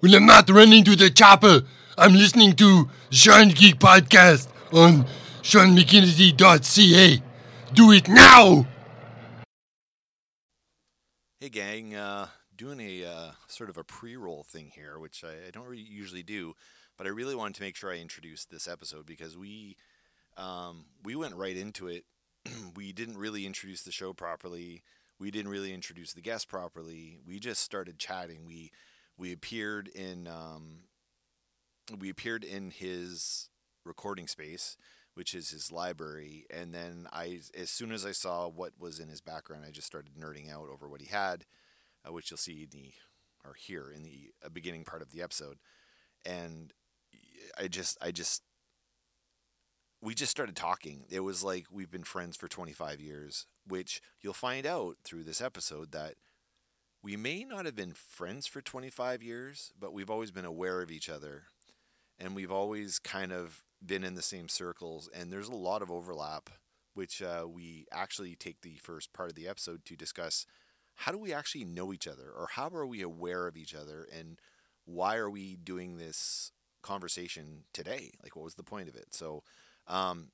When I'm not running to the chopper, I'm listening to Sean Geek Podcast on SeanMcGinity.ca. Do it now! Hey, gang. Uh, doing a uh, sort of a pre roll thing here, which I, I don't usually do, but I really wanted to make sure I introduced this episode because we um, we went right into it. we didn't really introduce the show properly. We didn't really introduce the guest properly. We just started chatting. We we appeared in um, we appeared in his recording space, which is his library, and then I as soon as I saw what was in his background, I just started nerding out over what he had, uh, which you'll see in the or here in the uh, beginning part of the episode, and I just I just we just started talking. It was like we've been friends for 25 years, which you'll find out through this episode that we may not have been friends for 25 years, but we've always been aware of each other and we've always kind of been in the same circles. And there's a lot of overlap, which uh, we actually take the first part of the episode to discuss how do we actually know each other or how are we aware of each other and why are we doing this conversation today? Like, what was the point of it? So, um,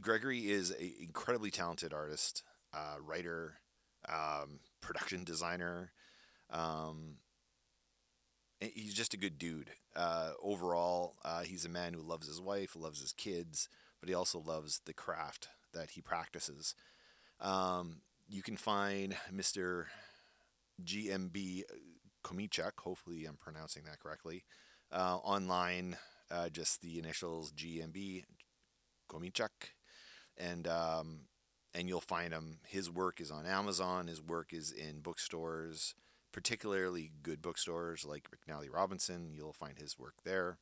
Gregory is an incredibly talented artist, uh, writer, um, production designer. Um, he's just a good dude. Uh, overall, uh, he's a man who loves his wife, loves his kids, but he also loves the craft that he practices. Um, you can find Mr. GMB Chomichuk, hopefully I'm pronouncing that correctly, uh, online, uh, just the initials GMB Chomichuk. And um, and you'll find him. His work is on Amazon. His work is in bookstores particularly good bookstores like McNally Robinson. You'll find his work there.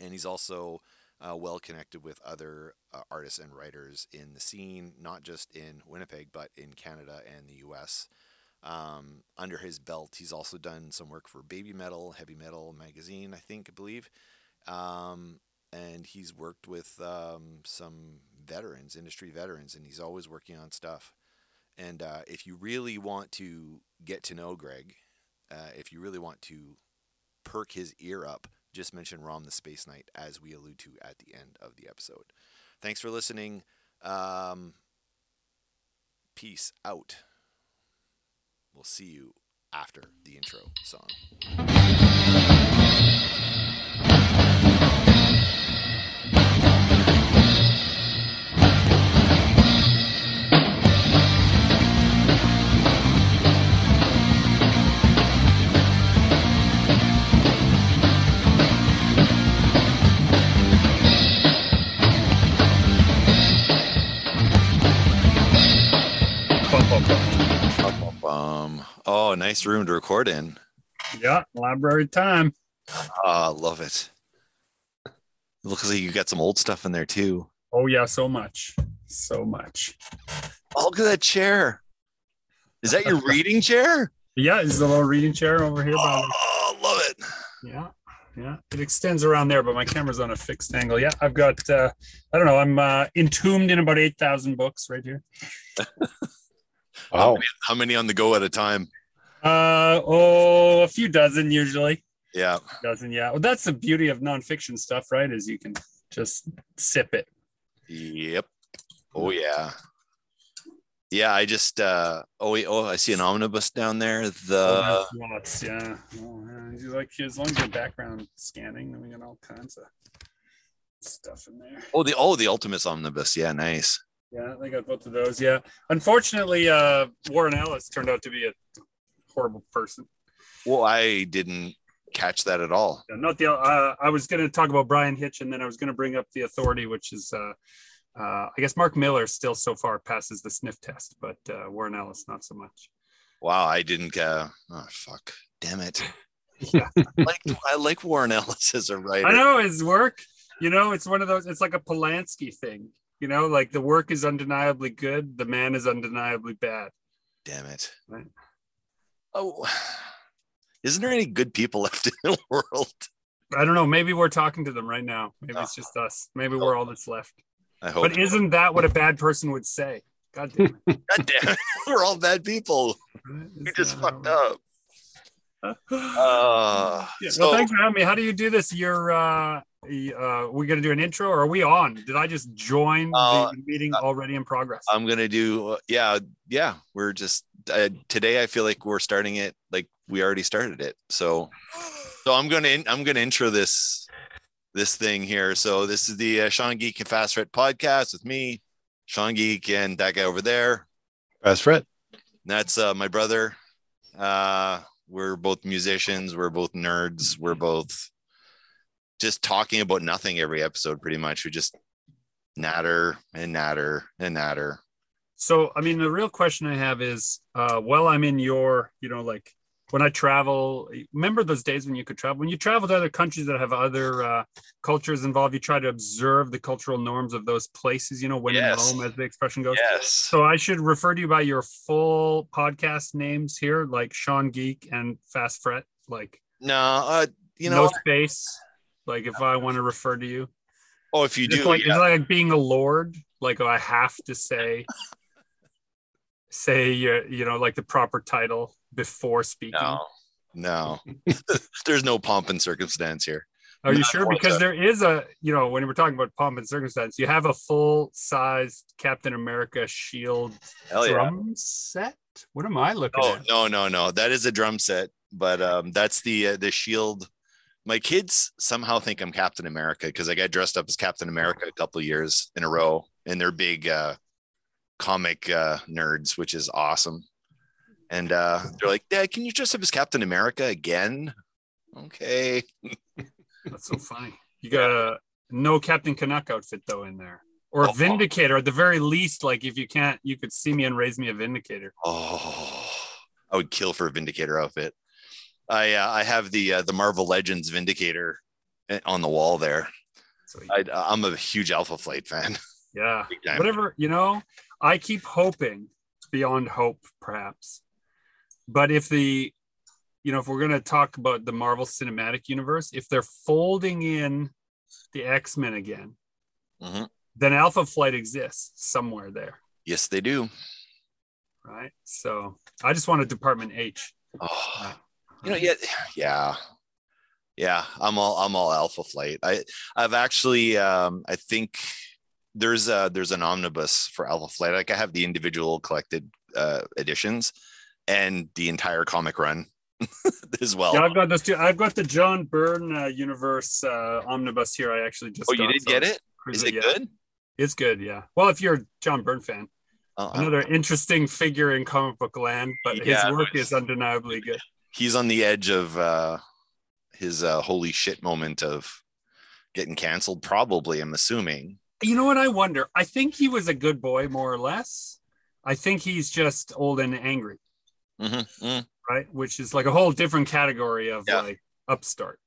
And he's also uh, well connected with other uh, artists and writers in the scene, not just in Winnipeg, but in Canada and the US. Um, under his belt, he's also done some work for Baby Metal, Heavy Metal magazine, I think, I believe. Um, and he's worked with um, some veterans, industry veterans, and he's always working on stuff. And uh, if you really want to get to know Greg, uh, if you really want to perk his ear up, just mention Rom the Space Knight as we allude to at the end of the episode. Thanks for listening. Um, peace out. We'll see you after the intro song. Oh, nice room to record in. Yeah, library time. Ah, love it. it. Looks like you got some old stuff in there too. Oh yeah, so much, so much. Oh, look at that chair. Is that your reading chair? Yeah, is the little reading chair over here. Oh, love it. Yeah, yeah. It extends around there, but my camera's on a fixed angle. Yeah, I've got. uh I don't know. I'm uh, entombed in about eight thousand books right here. Wow. How many on the go at a time? Uh oh, a few dozen usually. Yeah. A dozen, yeah. Well, that's the beauty of nonfiction stuff, right? Is you can just sip it. Yep. Oh yeah. Yeah, I just uh oh oh I see an omnibus down there. The oh, lots, yeah. Oh, yeah. Like as long as your background scanning, then we got all kinds of stuff in there. Oh the oh the Ultimates omnibus, yeah, nice. Yeah, I got both of those. Yeah. Unfortunately, uh, Warren Ellis turned out to be a horrible person. Well, I didn't catch that at all. Yeah, not the. Uh, I was going to talk about Bryan Hitch, and then I was going to bring up the Authority, which is, uh, uh, I guess, Mark Millar still so far passes the sniff test, but uh, Warren Ellis not so much. Wow, I didn't. Uh, oh fuck! Damn it. Yeah, I like I like Warren Ellis as a writer. I know his work. You know, it's one of those. It's like a Polanski thing. You know, like the work is undeniably good, the man is undeniably bad. Damn it. Right. Oh, isn't there any good people left in the world? I don't know. Maybe we're talking to them right now. Maybe oh. it's just us. Maybe we're all that's left. I hope. But isn't that what a bad person would say? God damn it. God damn it. We're all bad people. We just fucked up. Uh, Yeah, so well, thanks for having me. How do you do this? You're uh, uh, we gonna do an intro, or are we on? Did I just join Uh, the meeting already in progress? I'm gonna do. uh, Yeah, yeah. We're just uh, today. I feel like we're starting it like we already started it. So, so I'm gonna in- I'm gonna intro this this thing here. So this is the uh, Sean Geek and Fast Fret podcast with me, Sean Geek, and that guy over there. Fast Fret. That's uh, my brother. Uh, we're both musicians. We're both nerds. We're both just talking about nothing every episode, pretty much. We just natter and natter and natter. So, I mean, the real question I have is, uh, while I'm in your, you know, like when I travel, remember those days when you could travel? When you travel to other countries that have other uh, cultures involved, you try to observe the cultural norms of those places, you know, when Yes. in Rome, as the expression goes. Yes. So I should refer to you by your full podcast names here, like Sean Geek and Fast Fret, like No, uh, you know, no space. Like if I want to refer to you, oh, if you It's do, like yeah. it's like being a lord. Like I have to say, say you you know like the proper title before speaking. no, no, there's no pomp and circumstance here. Are you Not sure? Because whatsoever. there is a you know when we're talking about pomp and circumstance, you have a full sized Captain America shield Hell yeah. drum set. What am I looking Oh at? no, no, no. That is a drum set, but um, that's the uh, the shield. My kids somehow think I'm Captain America because I got dressed up as Captain America a couple of years in a row, and they're big uh, comic uh, nerds, which is awesome. And uh, they're like, "Dad, can you dress up as Captain America again?" Okay. That's so funny. You got a no Captain Canuck outfit though in there, or a Oh. Vindicator at the very least. Like if you can't, you could see me and raise me a Vindicator. Oh, I would kill for a Vindicator outfit. I uh, I have the uh, the Marvel Legends Vindicator eh, on the wall there. So I, I'm a huge Alpha Flight fan. yeah, whatever you know. I keep hoping beyond hope, perhaps. But if the, you know, if we're gonna talk about the Marvel Cinematic Universe, if they're folding in the X Men again, Mhm. then Alpha Flight exists somewhere there, Yes, they do. right? So I just want a Department H. Oh, you know, yeah, yeah, yeah. I'm all I'm all Alpha Flight. I I've actually um I think there's a there's an omnibus for Alpha Flight. Like I have the individual collected uh editions and the entire comic run as well. Yeah, I've got those too. I've got the John Byrne uh, universe uh, omnibus here. I actually just. oh, you did so get it's it? pretty Is it yeah. good? It's good. Yeah. Well, if you're a John Byrne fan, Uh, another interesting figure in comic book land, but his work but- is undeniably good. he's on the edge of uh his uh holy shit moment of getting canceled probably i'm assuming You know what? I wonder. I think he was a good boy, more or less. I think he's just old and angry, Mhm, mm. right? Which is like a whole different category of Yeah. like upstart,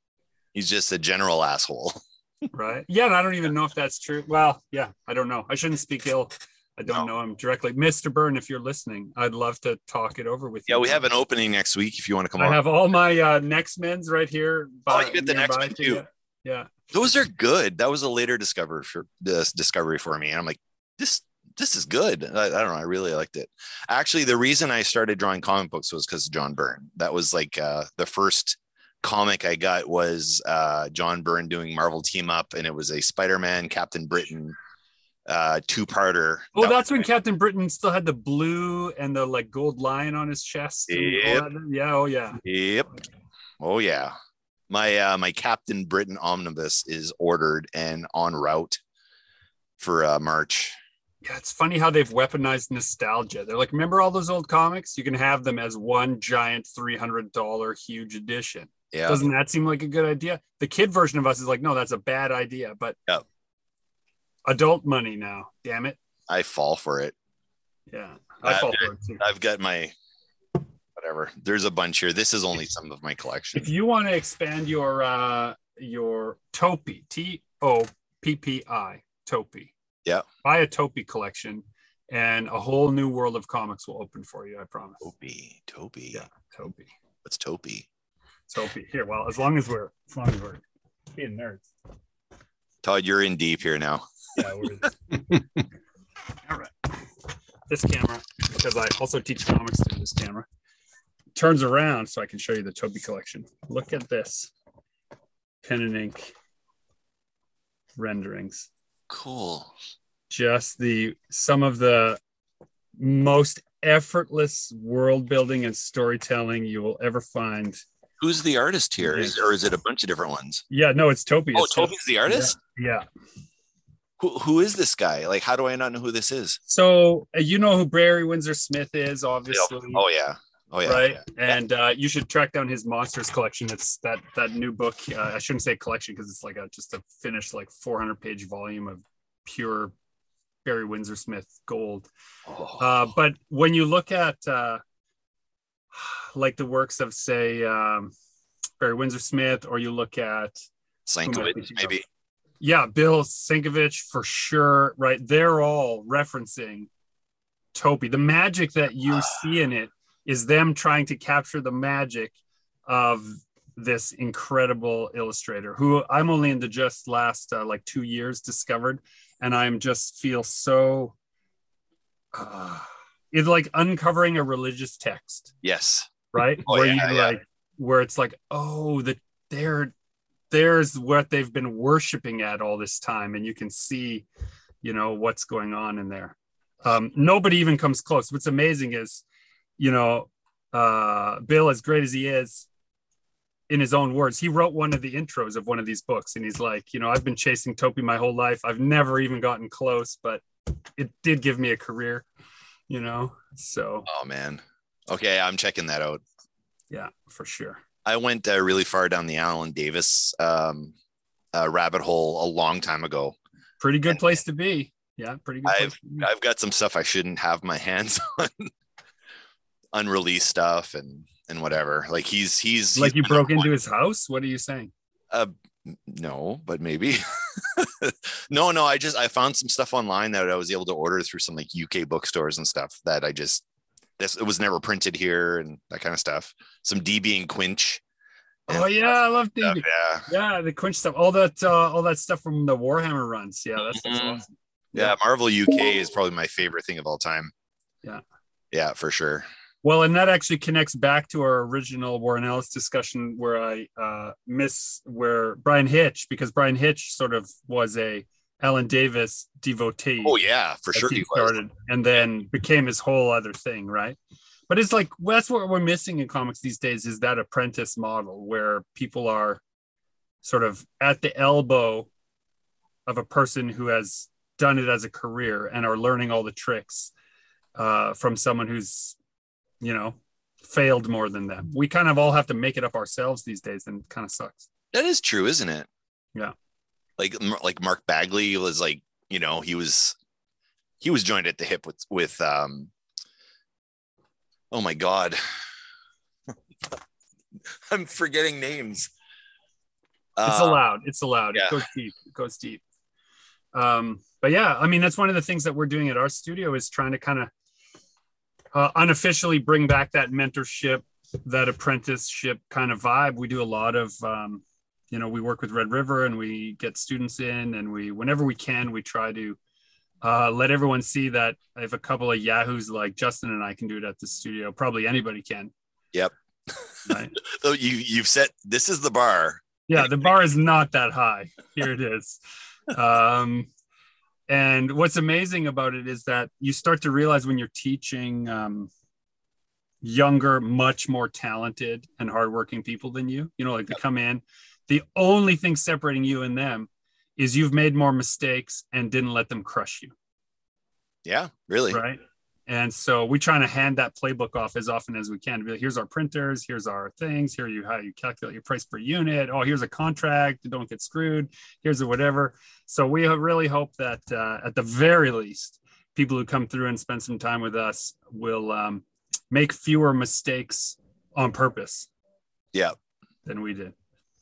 he's just a general asshole right? Yeah, and I don't even know if that's true. Well, yeah, I don't know. I shouldn't speak ill. I don't No. know him directly. Mr. Byrne, if you're listening, I'd love to talk it over with you. yeah we have an opening next week if you want to come on. I on have all my uh, next men's right here. Oh, you get the next to too. Yeah. Those are good that was a later discovery for this discovery for me and i'm like this this is good I, I don't know i really liked it actually the reason i started drawing comic books was because of john byrne that was like uh the first comic i got was uh john byrne doing marvel team up and it was a spider-man captain britain uh two-parter Oh, That- that's when Captain Britain still had the blue and the like gold lion on his chest. Yep. Yeah. Oh, yeah. Yep. Oh yeah. My uh my Captain Britain omnibus is ordered and en route for uh March. Yeah. It's funny how they've weaponized nostalgia. They're like, remember all those old comics? You can have them as one giant $300 huge edition. Yeah. Doesn't that seem like a good idea? The kid version of us is like, no, that's a bad idea. But Yep. adult money now. Damn it. I fall for it. Yeah. I fall for it too. I've got my whatever. There's a bunch here. This is only some of my collection. if you want to expand your uh your Toppi T O P P I Toppi, Yeah. buy a Toppi collection, and a whole new world of comics will open for you. I promise. Toby. Toby. Yeah, Toppi, What's Toby? Toppi. Here, well, as long as we're as long as we're being nerds. Todd, you're in deep here now. Yeah, we're. All right. This camera, because I also teach comics through this camera, turns around so I can show you the Toppi collection. Look at this. pen and ink renderings. Cool. Just the some of the most effortless world building and storytelling you will ever find. Who's the artist here? Is, or is it a bunch of different ones? Yeah, no, it's Toppi. Oh, It's Toppi's the artist. Yeah. Who, who is this guy? Like, how do I not know who this is? So uh, you know who Barry Windsor Smith is, obviously. Oh yeah. Oh yeah. right and uh, you should track down his monsters collection it's that that new book uh, i shouldn't say collection because it's like a just a finished like 400 page volume of pure barry windsor smith gold Oh. uh, but when you look at uh, like the works of say um, barry windsor smith or you look at Sienkiewicz, maybe. yeah, Bill Sienkiewicz for sure. Right. They're all referencing Toppi. The magic that you see in it is them trying to capture the magic of this incredible illustrator who I'm only in the just last uh, like two years discovered. And I'm just feel so, uh, it's like uncovering a religious text Yes. right? Oh, where yeah, you yeah. like where it's like, oh, the there there's what they've been worshiping at all this time, and you can see, you know, what's going on in there. Um, nobody even comes close. What's amazing is, you know, uh, Bill, as great as he is, in his own words, he wrote one of the intros of one of these books, and he's like, you know, I've been chasing Toppi my whole life. I've never even gotten close, but it did give me a career, you know. So Oh man. Okay, I'm checking that out. yeah, for sure. I went uh, really far down the Alan Davis um, uh, rabbit hole a long time ago. pretty good place to be. Yeah, pretty good. Place to be. I've got some stuff I shouldn't have my hands on, unreleased stuff and and whatever. Like he's he's like he's you broke into his house. What are you saying? Uh, no, but maybe. no, no. I just I found some stuff online that I was able to order through some like UK bookstores and stuff that I just this it was never printed here and that kind of stuff. Some DB and Quinch. and Oh yeah, I love stuff, DB. yeah. Yeah, the Quinch stuff, all that, uh, all that stuff from the Warhammer runs. Yeah, that's, Mhm. awesome. Yeah, Marvel UK is probably my favorite thing of all time. Yeah. Yeah, for sure. Well, and that actually connects back to our original Warren Ellis discussion where I uh, miss where Bryan Hitch, because Bryan Hitch sort of was a Alan Davis devotee. Oh yeah, for sure. he he was. started and then became his whole other thing, right? But it's like well, that's what we're missing in comics these days is that apprentice model where people are sort of at the elbow of a person who has done it as a career and are learning all the tricks uh, from someone who's, you know, failed more than them. We kind of all have to make it up ourselves these days, and it kind of sucks. That is true, isn't it? Yeah. Like like Mark Bagley was like, you know, he was he was joined at the hip with with um oh my god. I'm forgetting names. it's Uh, allowed it's allowed yeah. it goes deep it goes deep um but yeah i mean that's one of the things that we're doing at our studio is trying to kind of uh, unofficially bring back that mentorship that apprenticeship kind of vibe. We do a lot of um you know we work with red river and we get students in and we whenever we can we try to uh, let everyone see that if a couple of yahoos like justin and i can do it at the studio probably anybody can. Yep. right. So you you've set this is the bar. yeah the bar is not that high. Here it is. Um and what's amazing about it is that you start to realize when you're teaching um younger much more talented and hardworking people than you you know like they come in the only thing separating you and them is you've made more mistakes and didn't let them crush you. Yeah, really. right and so we trying to hand that playbook off as often as we can like here's our printers here's our things here you how you calculate your price per unit oh here's a contract don't get screwed here's a whatever so we really hope that uh, at the very least people who come through and spend some time with us will um, make fewer mistakes on purpose Yeah. than we did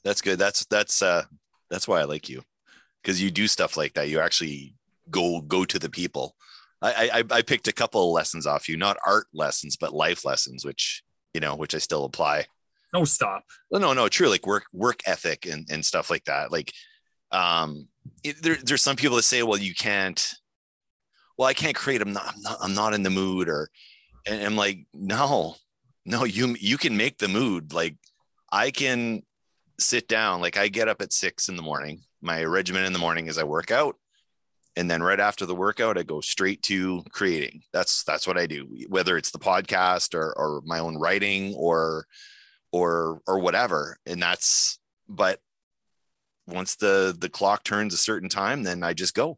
That's good. That's that's uh that's why I like you. Because you do stuff like that. You actually go go to the people. I I I picked a couple of lessons off you, not art lessons, but life lessons, which you know, which I still apply. no stop no, no, true, like work work ethic and, and stuff like that. Like um it, there, there's some people that say, well, you can't well, I can't create, I'm not, I'm not, I'm not in the mood, or and I'm like, no, no, you you can make the mood. Like I can sit down. Like I get up at six in the morning. My regimen in the morning is I work out. And then right after the workout, I go straight to creating. That's that's what I do, whether it's the podcast or or my own writing or or or whatever. And that's but once the the clock turns a certain time, then I just go.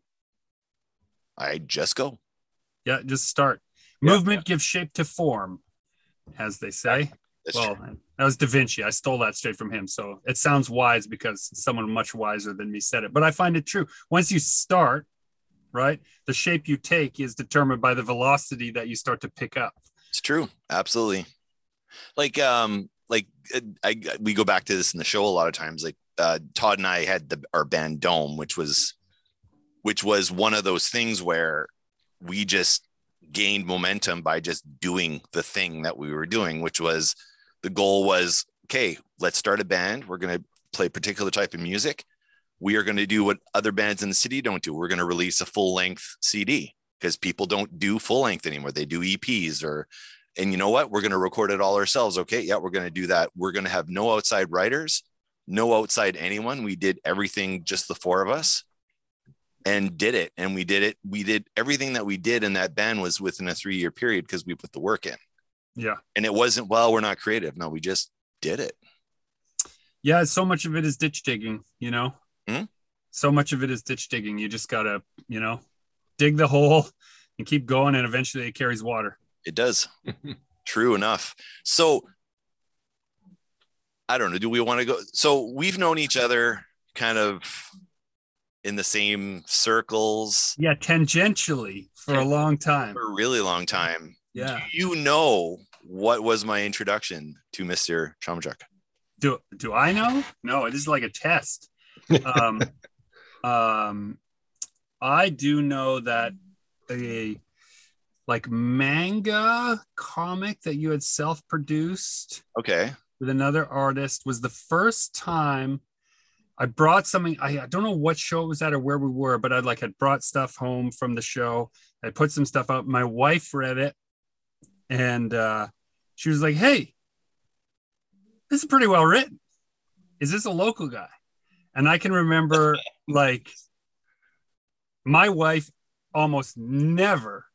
I just go. Yeah, just start. Movement gives shape to form, as they say. That's well, true. that was Da Vinci. I stole that straight from him. So it sounds wise because someone much wiser than me said it. But I find it true. Once you start, right, the shape you take is determined by the velocity that you start to pick up. It's true. Absolutely. Like um like uh, I we go back to this in the show a lot of times like uh Todd and I had the our band Dome which was which was one of those things where we just gained momentum by just doing the thing that we were doing which was the goal was okay let's start a band we're going to play a particular type of music we are going to do what other bands in the city don't do. We're going to release a full length cd because people don't do full length anymore. They do eps or and you know what? We're going to record it all ourselves. Okay yeah we're going to do that. We're going to have no outside writers no outside anyone. We did everything just the four of us and did it. And we did it. We did everything that we did in that band was within a three year period because we put the work in. Yeah. and it wasn't well we're not creative. No we just did it. Yeah. So much of it is ditch digging, you know? Hmm? So much of it is ditch digging. You just got to, you know, dig the hole and keep going. And eventually it carries water. it does true enough so i don't know do we want to go so we've known each other kind of in the same circles Yeah. Tangentially for a long time. for a really long time Yeah. do you know what was my introduction to Mr. Chomichuk? Do, do I know? No, it is like a test. Um, um, I do know that a like manga comic that you had self-produced Okay. with another artist was the first time I brought something. I, I don't know what show it was at or where we were, but I like had brought stuff home from the show. I put some stuff out. My wife read it, and uh, she was like, "Hey, this is pretty well written. Is this a local guy?" And I can remember like my wife almost never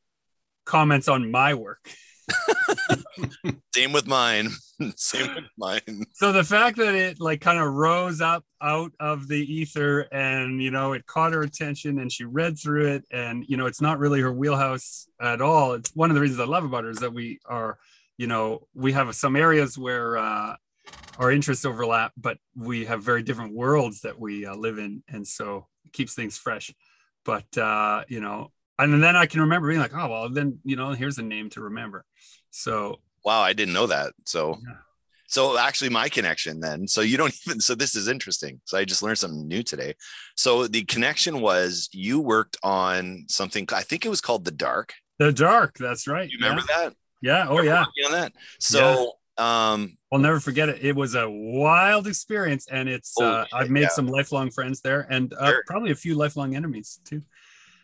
comments on my work. Same with mine. Same with mine. so the fact that it like kind of rose up out of the ether and you know it caught her attention and she read through it and you know it's not really her wheelhouse at all it's one of the reasons i love about her is that we are you know we have some areas where uh our interests overlap but we have very different worlds that we uh, live in and so it keeps things fresh but uh you know and then i can remember being like oh well then you know here's a name to remember so Wow, I didn't know that. So Yeah. so actually my connection then. So you don't even so this is interesting. So I just learned something new today. So the connection was you worked on something I think it was called The Dark. the dark that's right You remember that? yeah, yeah. oh Remember yeah on that. So um I'll never forget it. It was a wild experience, and it's Holy uh, shit, I've made yeah. some lifelong friends there, and uh, Sure. probably a few lifelong enemies too.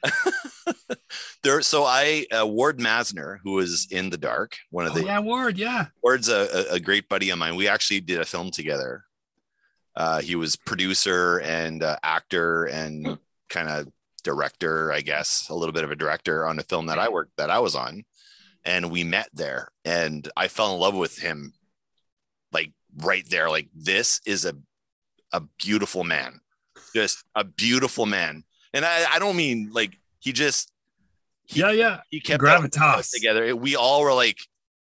there so I uh, Ward Masner, who was in The Dark, one of Oh, the yeah, Ward, yeah, Ward's a, a, great buddy of mine. We actually did a film together. Uh, he was producer and uh, actor and kind of director, I guess, a little bit of a director on a film that I worked that I was on, and we met there, and I fell in love with him, right there. Like this is a a beautiful man, just a beautiful man, and I I don't mean like he just he, yeah, yeah. he kept Gravitas. together. We all were like,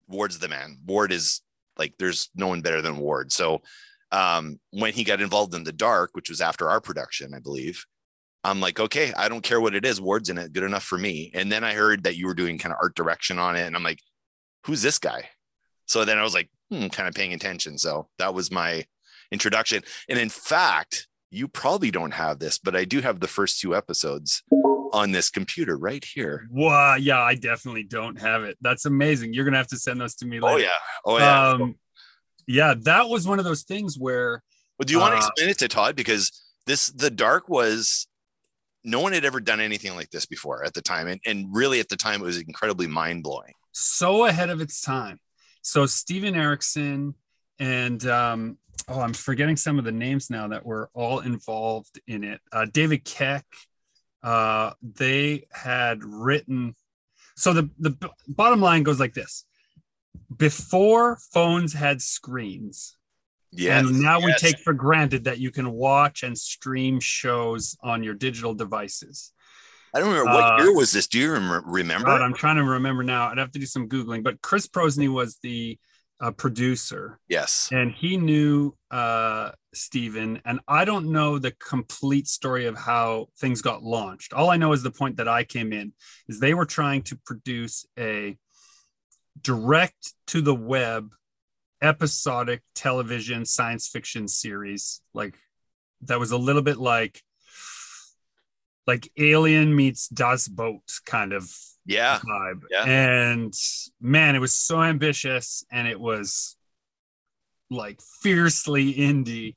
Ward's the man. Ward is like, there's no one better than Ward. So um, when he got involved in the dark, which was after our production, I believe, I'm like, okay, I don't care what it is. Ward's in it. Good enough for me. And then I heard that you were doing kind of art direction on it. And I'm like, who's this guy? So then I was like, hmm, kind of paying attention. So that was my introduction. And in fact, you probably don't have this, but I do have the first two episodes on this computer right here. Wow, yeah, I definitely don't have it. That's amazing. You're gonna have to send those to me. Later. Oh yeah. Oh yeah. Um, yeah, that was one of those things where well, do you want to uh, explain it to Todd? Because this the dark was no one had ever done anything like this before at the time. And, and really at the time it was incredibly mind blowing. so ahead of its time. So Steven Erikson and um, oh, I'm forgetting some of the names now that were all involved in it. Uh, David Keck, uh, they had written. So the the b- bottom line goes like this: before phones had screens, Yes. and now we take for granted that you can watch and stream shows on your digital devices. I don't remember what uh, year was this. Do you rem- remember? God, I'm trying to remember now. I'd have to do some googling. But Chris Prosney was the uh, producer, yes. and he knew uh, Steven. And I don't know the complete story of how things got launched. All I know is the point that I came in is they were trying to produce a direct to the web episodic television science fiction series like that was a little bit like like alien meets Das Boot kind of Yeah. vibe Yeah. and man it was so ambitious and it was like fiercely indie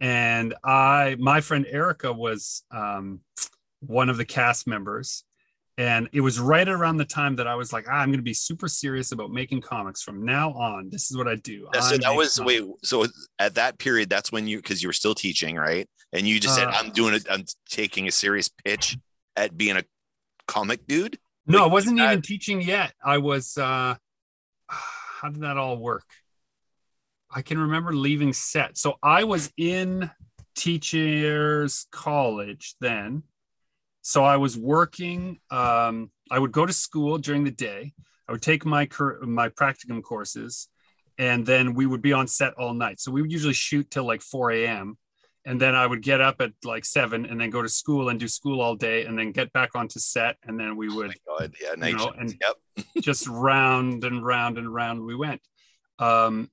and i my friend erica was um one of the cast members and it was right around the time that i was like ah, i'm going to be super serious about making comics from now on this is what i do Yeah, so I that was comics." wait. So at that period, that's when you because you were still teaching, right? And you just said, Uh, "I'm doing it. I'm taking a serious pitch at being a comic dude." No, I wasn't even teaching yet. I was uh how did that all work? I can remember leaving set. So I was in teachers college then. So I was working um I would go to school during the day. I would take my cur- my practicum courses and then we would be on set all night. So we would usually shoot till like 4 a.m. And then I would get up at like seven and then go to school and do school all day and then get back onto set. And then we Oh would god, yeah, night know, and- yep. just round and round and round we went. Um,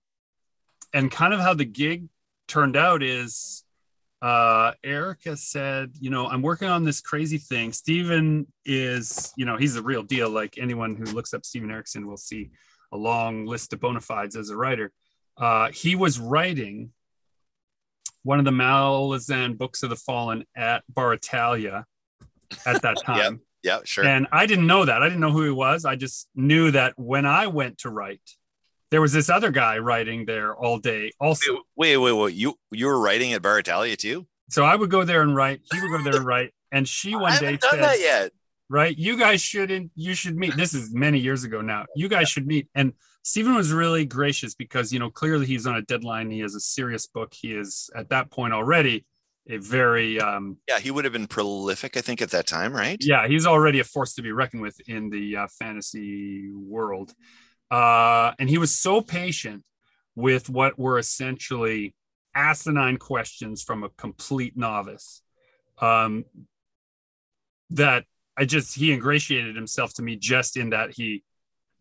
and kind of how the gig turned out is uh, Erica said, you know, I'm working on this crazy thing. Steven is, you know, he's the real deal. Like anyone who looks up Steven Erikson will see a long list of bona fides as a writer. Uh, he was writing one of the Malazan books of the Fallen at Baratalia at that time. Yeah, sure. And I didn't know that. I didn't know who he was. I just knew that when I went to write, there was this other guy writing there all day also. wait, wait, wait. You you were writing at Baratalia too? So I would go there and write. He would go there and write. And she I one day said, that yet. right, you guys shouldn't, you should meet. This is many years ago now. You guys should meet. And Stephen was really gracious because, you know, clearly he's on a deadline. He has a serious book. He is at that point already a very, um, Yeah, he would have been prolific, I think, at that time, right? yeah, he's already a force to be reckoned with in the uh, fantasy world. Uh, and he was so patient with what were essentially asinine questions from a complete novice um, that I just, he ingratiated himself to me just in that he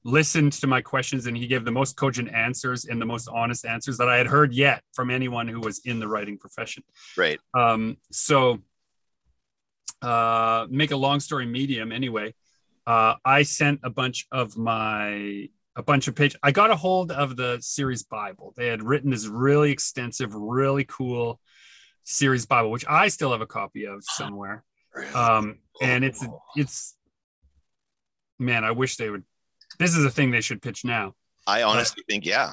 listened to my questions and he gave the most cogent answers and the most honest answers that I had heard yet from anyone who was in the writing profession. Right. Um, so, uh, make a long story medium anyway. Uh, I sent a bunch of my a bunch of pages. I got a hold of the series Bible. They had written this really extensive, really cool series Bible, which I still have a copy of somewhere. Um, and it's it's man, I wish they would. This is a thing they should pitch now. I honestly think, yeah.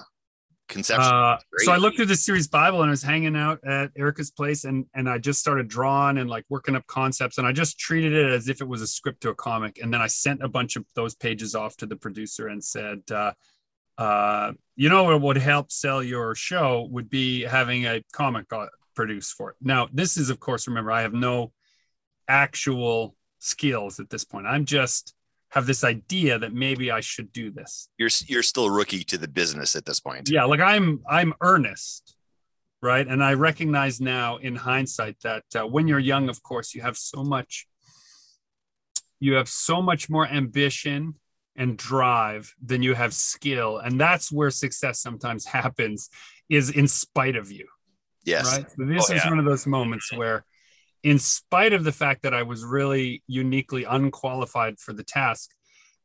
Conception. Uh, so I looked through the series Bible and I was hanging out at Erica's place and and I just started drawing and like working up concepts and I just treated it as if it was a script to a comic and then I sent a bunch of those pages off to the producer and said, uh, uh, you know what would help sell your show would be having a comic got produced for it. Now this is of course remember I have no actual skills at this point. I'm just have this idea that maybe I should do this you're you're still rookie to the business at this point. yeah like i'm i'm earnest right and i recognize now in hindsight that uh, when you're young of course you have so much you have so much more ambition and drive than you have skill and that's where success sometimes happens is in spite of you Yes. right so this Oh, is yeah. one of those moments where in spite of the fact that i was really uniquely unqualified for the task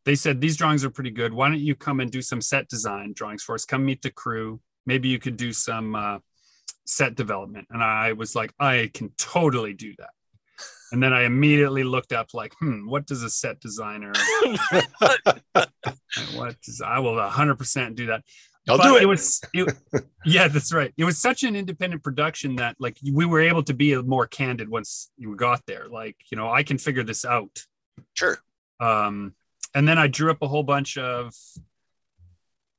they said these drawings are pretty good. Why don't you come and do some set design drawings for us? Come meet the crew. Maybe you could do some uh, set development. And i was like i can totally do that. And then i immediately looked up like hmm what does a set designer what does i will 100% do that I'll but do it. It was, it, yeah, that's right. It was such an independent production that like we were able to be more candid once you got there. Like, you know, I can figure this out. sure. Um, and then I drew up a whole bunch of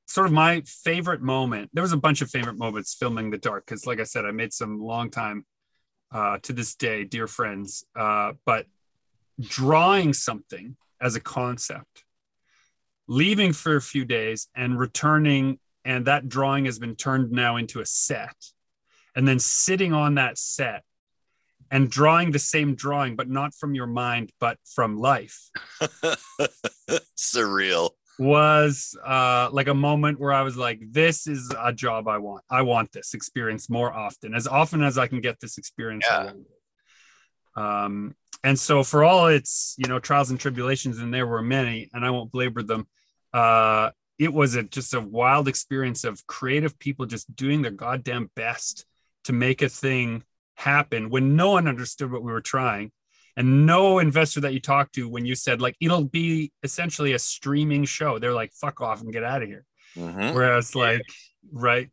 sort of my favorite moment. There was a bunch of favorite moments filming the dark because, like I said, I made some long time uh, to this day, dear friends. Uh, but drawing something as a concept, leaving for a few days and returning, and that drawing has been turned now into a set, and then sitting on that set and drawing the same drawing, but not from your mind, but from life Surreal. was uh, like a moment where I was like, this is a job I want. I want this experience more often, as often as I can get this experience. Yeah. Um, and so for all its, you know, trials and tribulations, and there were many, and I won't belabor them. Uh, it was a, just a wild experience of creative people just doing their goddamn best to make a thing happen when no one understood what we were trying. And no investor that you talked to when you said like it'll be essentially a streaming show. They're like fuck off and get out of here. Mhm. whereas like right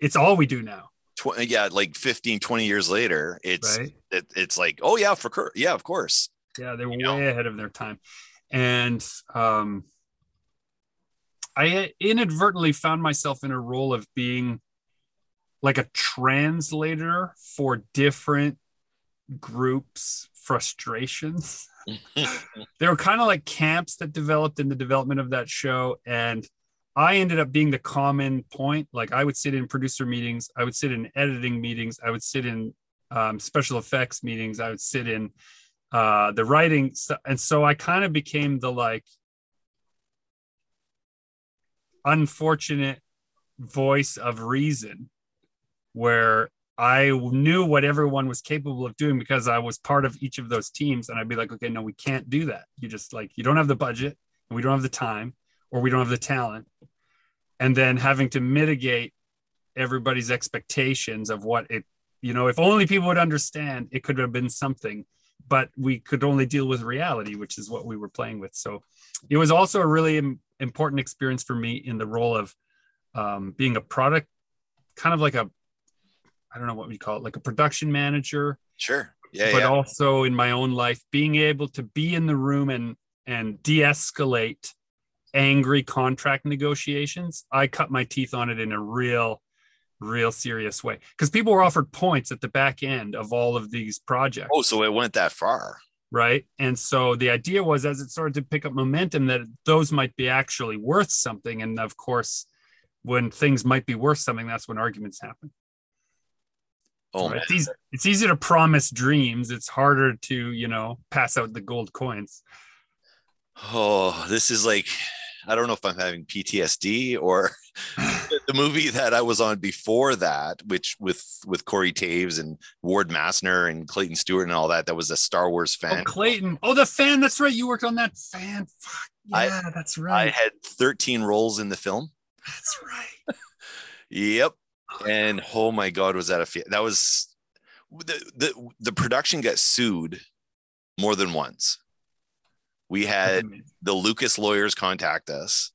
it's all we do now. Tw- yeah, like 15, 20 years later, it's right. it, it's like, oh yeah, for cur- yeah, of course. yeah they were You know? way ahead of their time. And um i inadvertently found myself in a role of being like a translator for different groups frustrations. There were kind of like camps that developed in the development of that show and i ended up being the common point. Like i would sit in producer meetings i would sit in editing meetings i would sit in um, special effects meetings i would sit in uh, the writing st- and so i kind of became the like unfortunate voice of reason where I knew what everyone was capable of doing because I was part of each of those teams. And I'd be like, okay, no, we can't do that. You just like, you don't have the budget, and we don't have the time, or we don't have the talent. And then having to mitigate everybody's expectations of what it, you know, if only people would understand, it could have been something, but we could only deal with reality, which is what we were playing with. So it was also a really important experience for me in the role of um, being a product, kind of like a I don't know what we call it, like a production manager, Sure. Yeah, but yeah. also in my own life, being able to be in the room and and de-escalate angry contract negotiations. I cut my teeth on it in a real, real serious way because people were offered points at the back end of all of these projects oh, so it went that far. Right? And so the idea was as it started to pick up momentum that those might be actually worth something. And of course, when things might be worth something, that's when arguments happen. Oh, man. It's, easy, it's easy to promise dreams. It's harder to, you know, pass out the gold coins. oh, this is like, I don't know if I'm having PTSD or the, movie that I was on before that, which with with Corey Taves and Ward Massner and Clayton Stewart and all that. That was a Star Wars fan. Oh, fan. Clayton. Oh, the fan. That's right. You worked on that fan. Fuck. I- Yeah, that's right. I had 13 roles in the film. that's right. Yep. Oh, and oh my God, was that a that was the the the production got sued more than once. We had the Lucas lawyers contact us.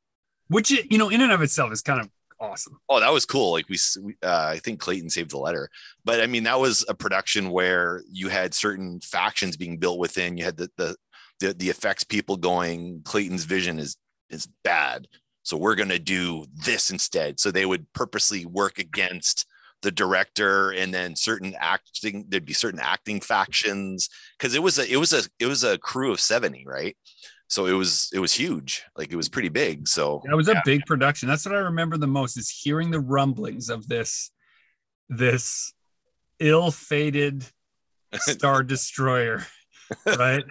Which, you know, in and of itself is kind of awesome. Oh, that was cool. Like we, uh, I think Clayton saved the letter, but I mean that was a production where you had certain factions being built within. You had the the the, the effects people going. Clayton's vision is is bad, so we're gonna do this instead. So they would purposely work against the director, and then certain acting. There'd be certain acting factions because it was a it was a it was a crew of seventy, right? So it was it was huge. Like it was pretty big. So That was a big production. That's what I remember the most is hearing the rumblings of this this ill-fated star destroyer, right?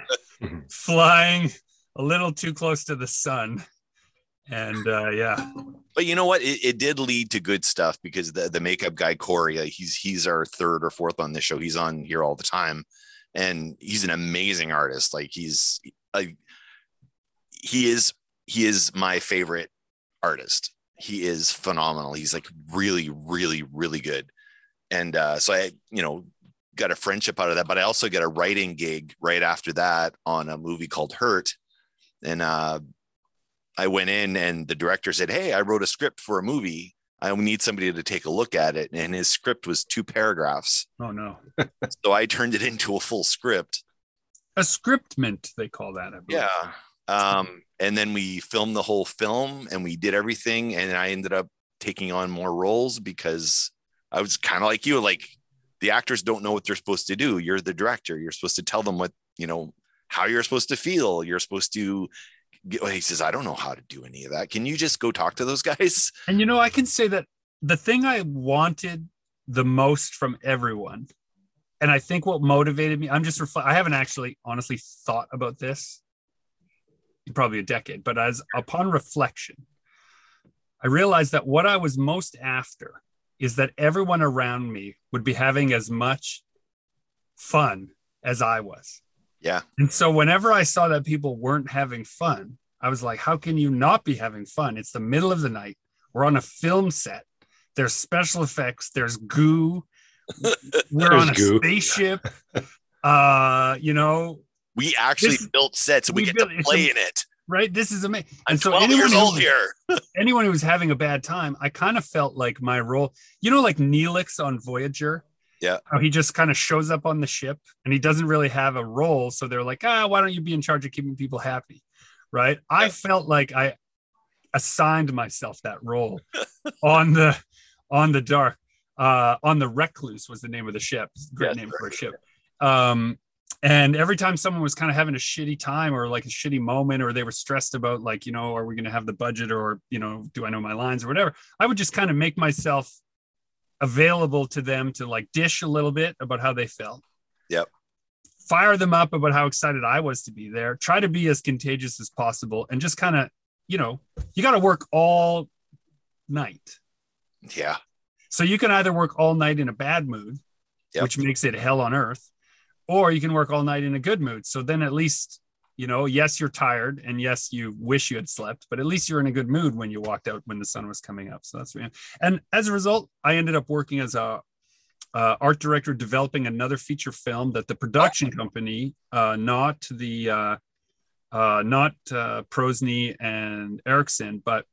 Flying a little too close to the sun. And uh yeah. But you know what? It, it did lead to good stuff because the the makeup guy Corey, he's he's our third or fourth on this show. He's on here all the time, and he's an amazing artist. Like he's like he is he is my favorite artist. He is phenomenal. He's like really really really good, and uh, so I you know got a friendship out of that. But I also got a writing gig right after that on a movie called Hurt, and uh, I went in and the director said, Hey, I wrote a script for a movie. I need somebody to take a look at it. And his script was two paragraphs. Oh no. So I turned it into a full script. A scriptment, they call that. I believe. Yeah. Um, and then we filmed the whole film and we did everything. And I ended up taking on more roles because I was kind of like you, like the actors don't know what they're supposed to do. You're the director. You're supposed to tell them what, you know, how you're supposed to feel. You're supposed to he says, I don't know how to do any of that. Can you just go talk to those guys? And you know, I can say that the thing I wanted the most from everyone, and I think what motivated me, I'm just reflect. I haven't actually honestly thought about this probably a decade, but as upon reflection, I realized that what I was most after is that everyone around me would be having as much fun as I was. Yeah. And so whenever I saw that people weren't having fun, I was like, how can you not be having fun? It's the middle of the night. We're on a film set. There's special effects. There's goo. We're There's on a goo. spaceship. Uh, you know, We actually This- built sets and we, we get built- to play a- in it. right? This is amazing. I'm And so 12 anyone years who- here. anyone who was having a bad time, I kind of felt like my role, you know, like Neelix on Voyager. Yeah. How he just kind of shows up on the ship and he doesn't really have a role. So they're like, ah, why don't you be in charge of keeping people happy? Right. I felt like I assigned myself that role on the on the dark. Uh on the recluse was the name of the ship. Great Yes. name for a ship. Um and every time someone was kind of having a shitty time or like a shitty moment or they were stressed about like you know are we going to have the budget or you know do i know my lines or whatever i would just kind of make myself available to them to like dish a little bit about how they felt Yep. fire them up about how excited i was to be there try to be as contagious as possible and just kind of you know you got to work all night Yeah. so you can either work all night in a bad mood, Yep. which makes it hell on earth, or you can work all night in a good mood. So then at least, you know, yes, you're tired and yes, you wish you had slept, but at least you're in a good mood when you walked out when the sun was coming up. So that's and as a result, I ended up working as a uh, art director developing another feature film that the production company, uh, not the uh, uh, not uh, Prosny and Erickson, but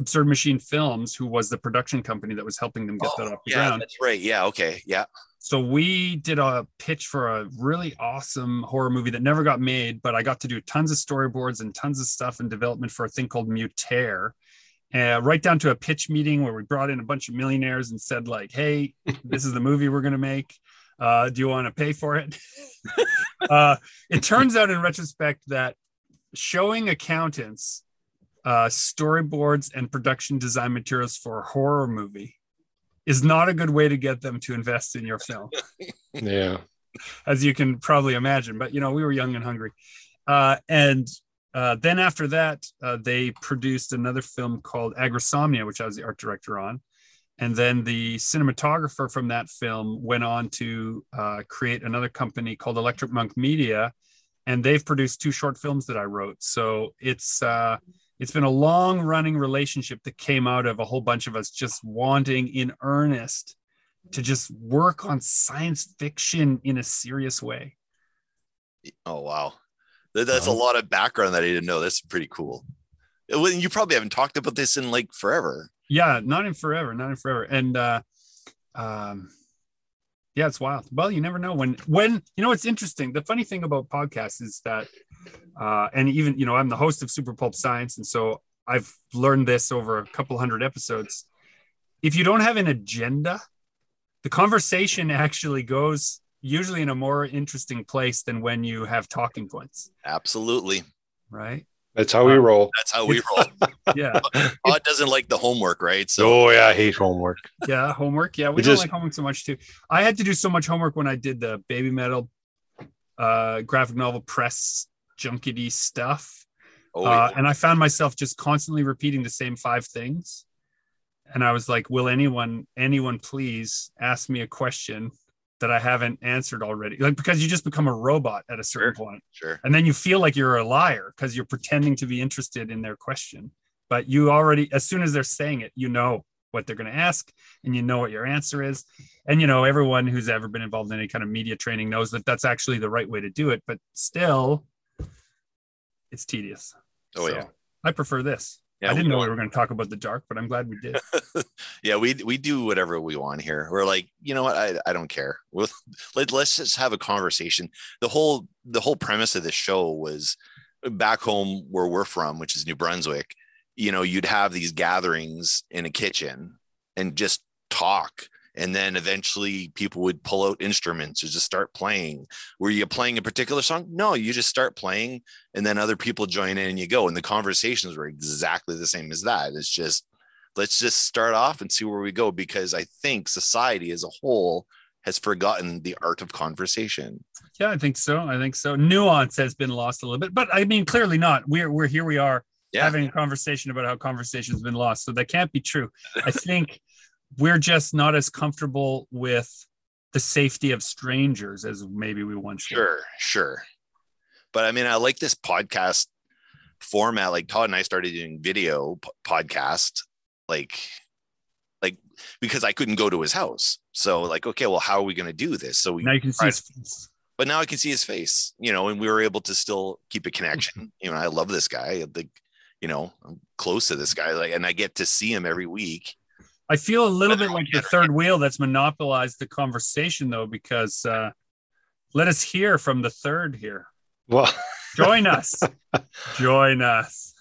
Absurd Machine Films, who was the production company that was helping them get that off the Oh, yeah, ground. that's right. Yeah. Okay. Yeah. So we did a pitch for a really awesome horror movie that never got made, but I got to do tons of storyboards and tons of stuff in development for a thing called Mutaire. Uh, right down to a pitch meeting where we brought in a bunch of millionaires and said, like, hey, this is the movie we're going to make. Uh, do you want to pay for it? uh, it turns out in retrospect that showing accountants uh, storyboards and production design materials for a horror movie is not a good way to get them to invest in your film Yeah. as you can probably imagine. But you know, we were young and hungry. Uh, and uh, then after that, uh, they produced another film called Agrosomnia, which I was the art director on. And then the cinematographer from that film went on to uh, create another company called Electric Monk Media, and they've produced two short films that I wrote. So it's uh, it's been a long running relationship that came out of a whole bunch of us just wanting in earnest to just work on science fiction in a serious way. Oh wow, That- that's a lot of background that I didn't know. That's pretty cool. Uh, You probably haven't talked about this in like forever. Yeah, not in forever, not in forever. And uh um yeah, it's wild. Well, you never know when when you know it's interesting. The funny thing about podcasts is that uh and even you know, I'm the host of Super Pulp Science, and so I've learned this over a couple hundred episodes. If you don't have an agenda, the conversation actually goes usually in a more interesting place than when you have talking points, Absolutely, right? That's how we roll. that's how we roll. Yeah. Todd doesn't like the homework, right? So Oh yeah, I hate homework. yeah homework yeah we We don't just- like homework so much too i had to do so much homework when i did the baby metal uh graphic novel press junkety stuff. Oh, uh, and i found myself just constantly repeating the same five things. And i was like will anyone anyone please ask me a question that i haven't answered already? Like because you just become a robot at a certain Sure. point. Sure. and then you feel like you're a liar because you're pretending to be interested in their question. But you already as soon as they're saying it you know what they're going to ask and you know what your answer is. And you know everyone who's ever been involved in any kind of media training knows that that's actually the right way to do it. But still it's tedious Oh So, yeah. I prefer this. Yeah, I didn't we know we were going to talk about the dark, but I'm glad we did. yeah, we we do whatever we want here. We're like, you know what? I, I don't care. We'll, let, let's just have a conversation. The whole the whole premise of this show was back home where we're from, which is New Brunswick. You know, you'd have these gatherings in a kitchen and just talk. And then eventually people would pull out instruments or just start playing. Were you playing a particular song? No, you just start playing and then other people join in and you go. And the conversations were exactly the same as that. It's just let's just start off and see where we go because I think society as a whole has forgotten the art of conversation. Yeah, I think so. I think so. Nuance has been lost a little bit, but I mean, clearly not. We're we're here. We are Yeah. having a conversation about how conversation has been lost. So that can't be true. I think we're just not as comfortable with the safety of strangers as maybe we once were. Sure, sure. But I mean, I like this podcast format. Like Todd and I started doing video p- podcast, like, like because I couldn't go to his house. So like, okay, well, how are we going to do this? So we, Now you can see his face. but now I can see his face, you know, and we were able to still keep a Mm-hmm. connection. you know, I love this guy. Think, you know, I'm close to this guy, like, and I get to see him every week. I feel a little bit like the third wheel that's monopolized the conversation, though, because uh, let us hear from the third here. Well, Join us. Join us.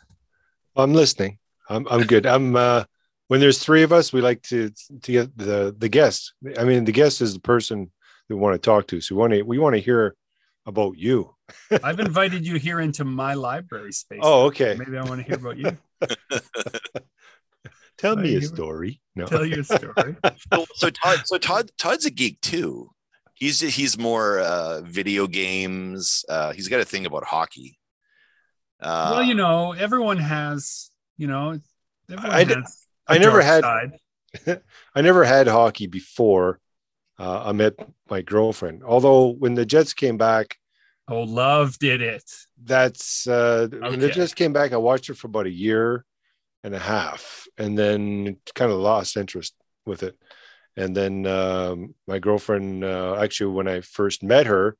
I'm listening. I'm I'm good. I'm uh when there's three of us, we like to to get the the guest. I mean, the guest is the person we want to talk to. So we want to we want to hear about you. I've invited you here into my library space. Oh, okay. Maybe I want to hear about you. Tell me a story. No. Tell your story. so, so Todd, so Todd, Todd's a geek too. He's he's more uh, video games. Uh, he's got a thing about hockey. Uh, well, you know, everyone has, you know, everyone I d- has a I never had. I never had hockey before uh, I met my girlfriend. Although when the Jets came back, Oh, love did it. that's uh, when the Jets came back. I watched it for about a year and a half, and then kind of lost interest with it. And then um, my girlfriend, uh, actually, when I first met her,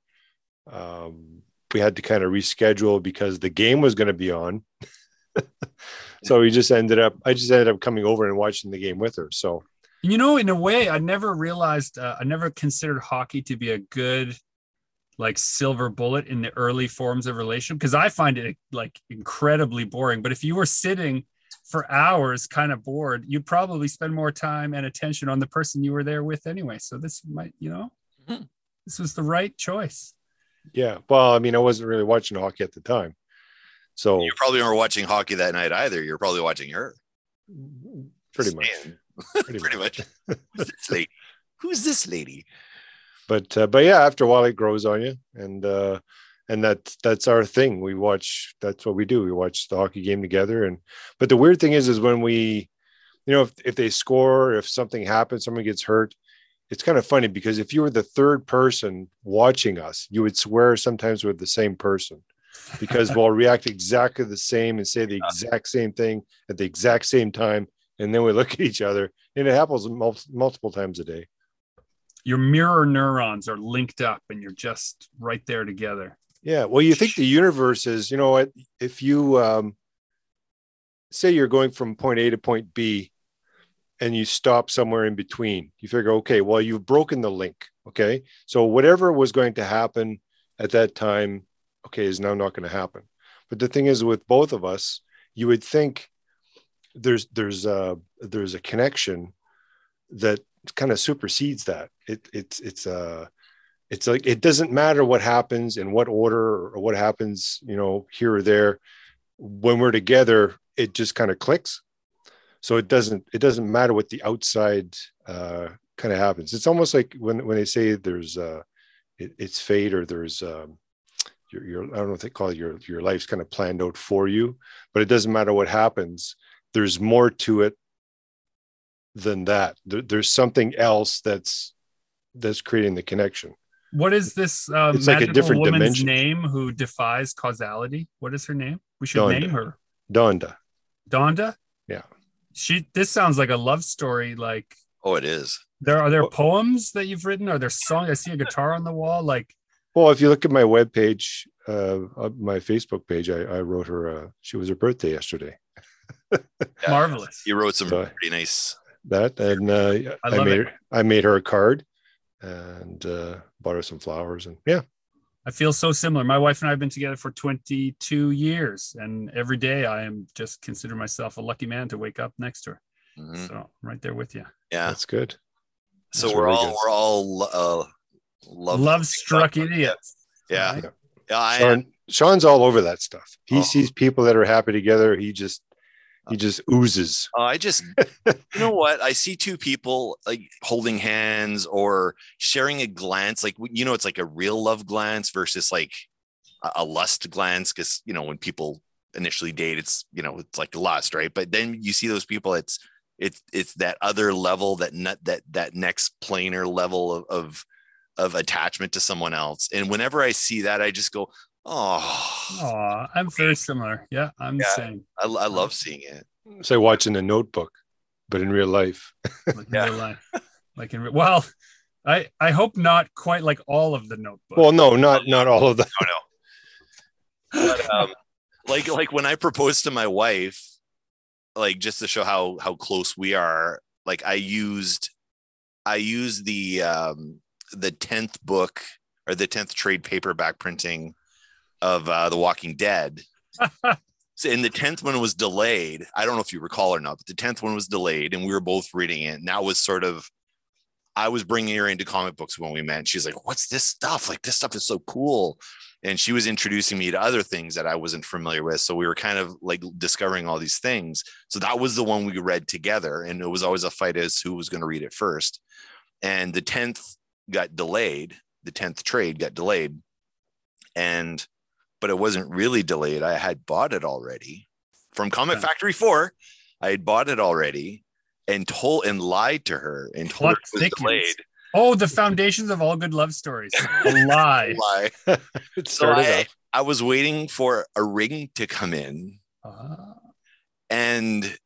um, we had to kind of reschedule because the game was going to be on. so we just ended up. I just ended up coming over and watching the game with her. So You know, in a way, I never realized, uh, I never considered hockey to be a good, like, silver bullet in the early forms of relationship because I find it like incredibly boring. But if you were sitting for hours, kind of bored, you'd probably spend more time and attention on the person you were there with anyway. So this might, you know, Mhm. this was the right choice. yeah, well, I mean, I wasn't really watching hockey at the time. So you probably weren't watching hockey that night either. You're probably watching her. pretty much. Man, Pretty pretty much. Who's this lady? Who's this lady? but uh, but yeah after a while it grows on you and uh and that's that's our thing. We watch that's what we do. We watch the hockey game together. And but the weird thing is is when we you know if, if they score if something happens someone gets hurt it's kind of funny because if you were the third person watching us you would swear sometimes with the same person because we'll react exactly the same and say the exact same thing at the exact same time and then we look at each other and it happens mul- multiple times a day. Your mirror neurons are linked up and you're just right there together. Yeah. Well, you think the universe is, you know? If you um, say you're going from point A to point B and you stop somewhere in between, you figure, okay, well, you've broken the link. Okay. So whatever was going to happen at that time, okay, is now not going to happen. But the thing is, with both of us, you would think there's there's a there's a connection that kind of supersedes that. It it's it's uh it's like it doesn't matter what happens in what order or what happens you know here or there when we're together it just kind of clicks. So it doesn't it doesn't matter what the outside uh kind of happens. It's almost like when when they say there's uh it, it's fate or there's um your, your i don't know what they call it your your life's kind of planned out for you but it doesn't matter what happens there's more to it than that. There, there's something else that's that's creating the connection What is this uh, It's like a magical different woman's dimension. name who defies causality? What is her name? We should Donda. name her donda Donda. Yeah. She. This sounds like a love story. Like Oh, it is. there are there Well- poems that you've written? Are there songs? I see a guitar on the wall. Like Well, if you look at my webpage, uh, uh, my Facebook page, I, I wrote her. Uh, she was her birthday yesterday. Yeah. Marvelous. You wrote some So- pretty nice. That and uh, I I, made it. her, I made her a card and uh, bought her some flowers and yeah. I feel so similar. My wife and I have been together for 22 years, and every day I am just consider myself a lucky man to wake up next to her. Mhm. So I'm right there with you. Yeah. That's good. So That's we're really all good. we're all uh, love Love struck idiots. Yeah. Right? Yeah. I, Sean, Sean's all over that stuff. He Oh. sees people that are happy together. He just he just oozes. Uh, I just, you know what? I see two people like holding hands or sharing a glance. Like, you know, it's like a real love glance versus like a, lust glance. Cause, you know, when people initially date, it's, you know, it's like lust, right? But then you see those people, it's, it's, it's that other level, that net, that, that next planar level of, of, of attachment to someone else. And whenever I see that, I just go, oh, Aw, I'm very similar. Yeah, I'm the same. I, I love seeing it. It's like watching a notebook, but in real life. Like in Yeah. real life. Like in re- well, I I hope not quite like all of the notebook. Well, no, not not all of them. Oh no. But, um, like like when I proposed to my wife, like just to show how how close we are, like I used I used the um the tenth book or the tenth trade paperback printing of uh, The Walking Dead. So, and the tenth one was delayed. I don't know if you recall or not, but the tenth one was delayed, and we were both reading it. And that was sort of, I was bringing her into comic books when we met. She's like, "What's this stuff? Like this stuff is so cool." And she was introducing me to other things that I wasn't familiar with. So we were kind of like discovering all these things. So that was the one we read together, and it was always a fight as who was going to read it first. And the tenth got delayed. The tenth trade got delayed, and but it wasn't really delayed. I had bought it already from Comic Yeah. Factory 4. I had bought it already and told and lied to her and told her it was thickens. delayed. oh, the foundations of all good love stories. A lie. Lie. It So I. I was waiting for a ring to come in Ah. and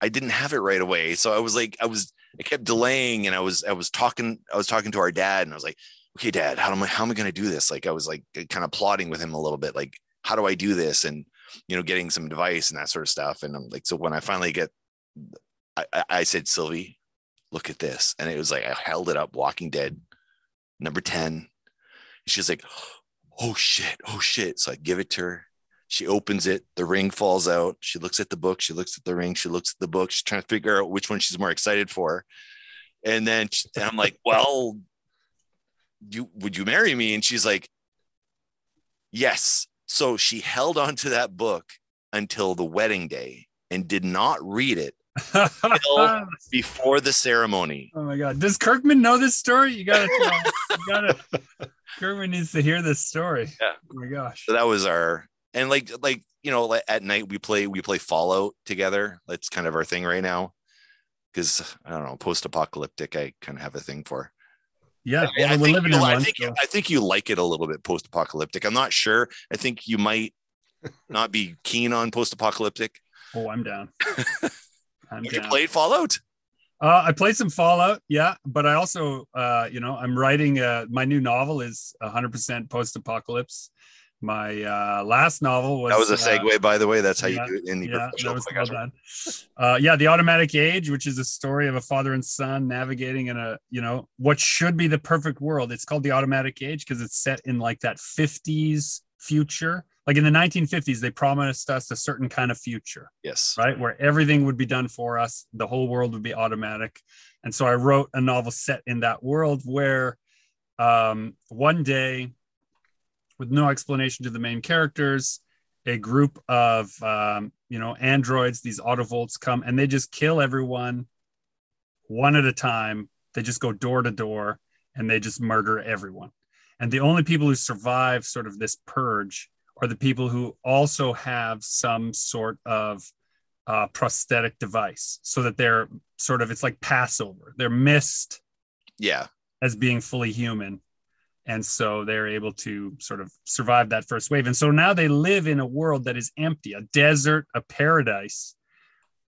I didn't have it right away. So I was like, I was, I kept delaying and I was, I was talking, I was talking to our dad and I was like, okay, dad, how am I, how am I going to do this? Like, I was like uh, kind of plotting with him a little bit, like, how do I do this? And, you know, getting some advice and that sort of stuff. And I'm like, so when I finally get, I, I, I said, Sylvie, look at this. And it was like, I held it up, Walking Dead, number 10. She's like, oh shit, oh shit. So I give it to her. She opens it, the ring falls out. She looks at the book, she looks at the ring, she looks at the book, she's trying to figure out which one she's more excited for. And then she- and I'm like, well, you would you marry me? And she's like, yes. So she held on to that book until the wedding day and did not read it before the ceremony. Oh my god. Does Kirkman know this story? You gotta tell you gotta Kirkman needs to hear this story. Yeah. Oh my gosh. So that was our and like like you know like at night we play we play Fallout together. That's kind of our thing right now. Because I don't know, post-apocalyptic, I kind of have a thing for. Yeah. I- Well, I, we're think living you, in I one. think so- I think you like it a little bit post-apocalyptic. I'm not sure. I think you might not be keen on post-apocalyptic. Oh, I'm down. I'm Have you played Fallout? Uh, I played some Fallout, yeah, but I also, uh, you know, I'm writing. Uh, my new novel is 100% post-apocalypse. My uh, last novel was That was a uh, segue, by the way. That's how yeah, you do it in the yeah, that professional was I well got you. done. Uh, yeah, the automatic age, which is a story of a father and son navigating in a, you know, what should be the perfect world. It's called the automatic age because it's set in like that 50s future. Like in the 1950s, they promised us a certain kind of future Yes. right? Where everything would be done for us, the whole world would be automatic. And so I wrote a novel set in that world where um, one day, with no explanation to the main characters, a group of um, you know androids, these autovolts come and they just kill everyone one at a time. They just go door to door and they just murder everyone. And the only people who survive sort of this purge are the people who also have some sort of uh, prosthetic device so that they're sort of it's like passover they're missed Yeah. as being fully human and so they're able to sort of survive that first wave and so now they live in a world that is empty a desert a paradise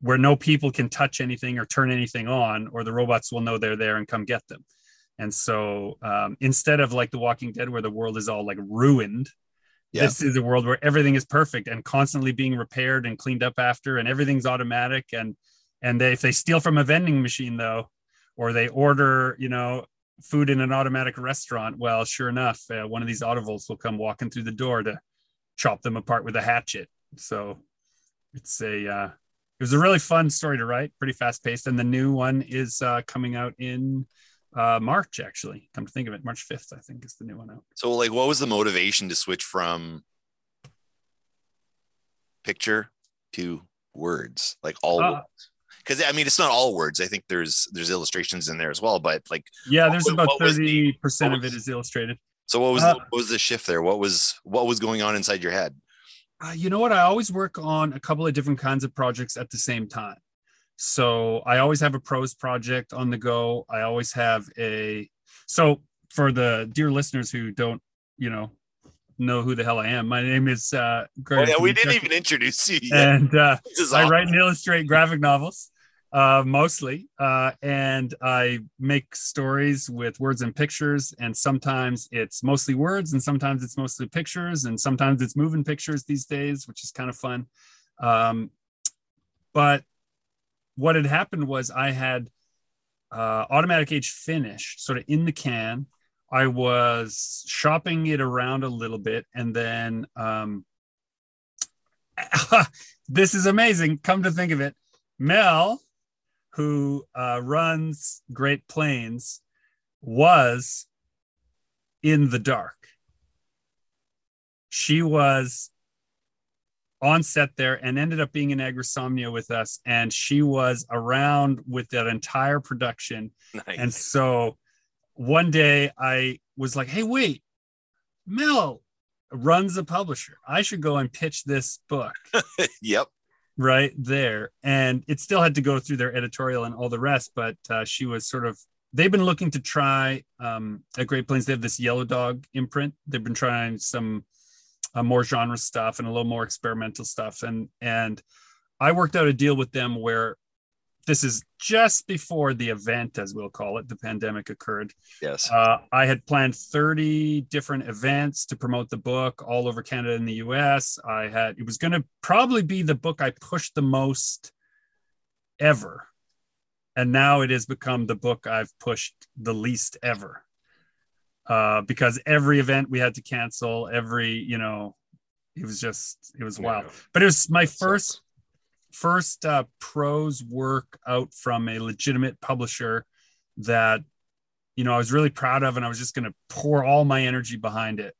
where no people can touch anything or turn anything on or the robots will know they're there and come get them And so um, instead of like The Walking Dead, where the world is all like ruined, Yeah. this is a world where everything is perfect and constantly being repaired and cleaned up after, and everything's automatic. And and they, if they steal from a vending machine though, or they order, you know, food in an automatic restaurant, well, sure enough, uh, one of these autovols will come walking through the door to chop them apart with a hatchet. So it's a uh, it was a really fun story to write, pretty fast paced, and the new one is uh, coming out in uh, March. Actually, come to think of it, March fifth, I think, is the new one out. So, like, what was the motivation to switch from picture to words, like all Uh, words? Because I mean, it's not all words. I think there's there's illustrations in there as well. But like, Yeah, there's What- about what was the- thirty percent of it is illustrated. so what was Uh, the, what was the shift there? What was what was going on inside your head? Uh, you know what? I always work on a couple of different kinds of projects at the same time. So I always have a prose project on the go. I always have a so for the dear listeners who don't, you know, know who the hell I am. My name is uh Greg. Oh, yeah, we didn't even introduce you. Yet. and uh, I write and illustrate graphic novels, uh, mostly, uh, and I make stories with words and pictures. And sometimes it's mostly words, and sometimes it's mostly pictures, and sometimes it's moving pictures these days, which is kind of fun. Um, but what had happened was I had uh, Automatic Age finished, sort of in the can. I was shopping it around a little bit, and then um, this is amazing. Come to think of it, Mel, who uh, runs Great Plains, was in the dark. She was on set there and ended up being in Agrosomnia with us, and she was around with that entire production. Nice. And so one day I was like, hey, wait, Mel runs a publisher. I should go and pitch this book yep. Right there. And it still had to go through their editorial and all the rest, but uh, she was sort of, they've been looking to try um, at Great Plains, they have this Yellow Dog imprint. They've been trying some uh, more genre stuff and a little more experimental stuff. And, and I worked out a deal with them where this is just before the event, as we'll call it, the pandemic occurred. Yes. Uh, I had planned 30 different events to promote the book all over Canada and the US. I had, it was going to probably be the book I pushed the most ever. And now it has become the book I've pushed the least ever. Uh, because every event we had to cancel, every, you know, it was just, it was wild. But it was my first first uh, prose work out from a legitimate publisher that you know I was really proud of, and I was just going to pour all my energy behind it.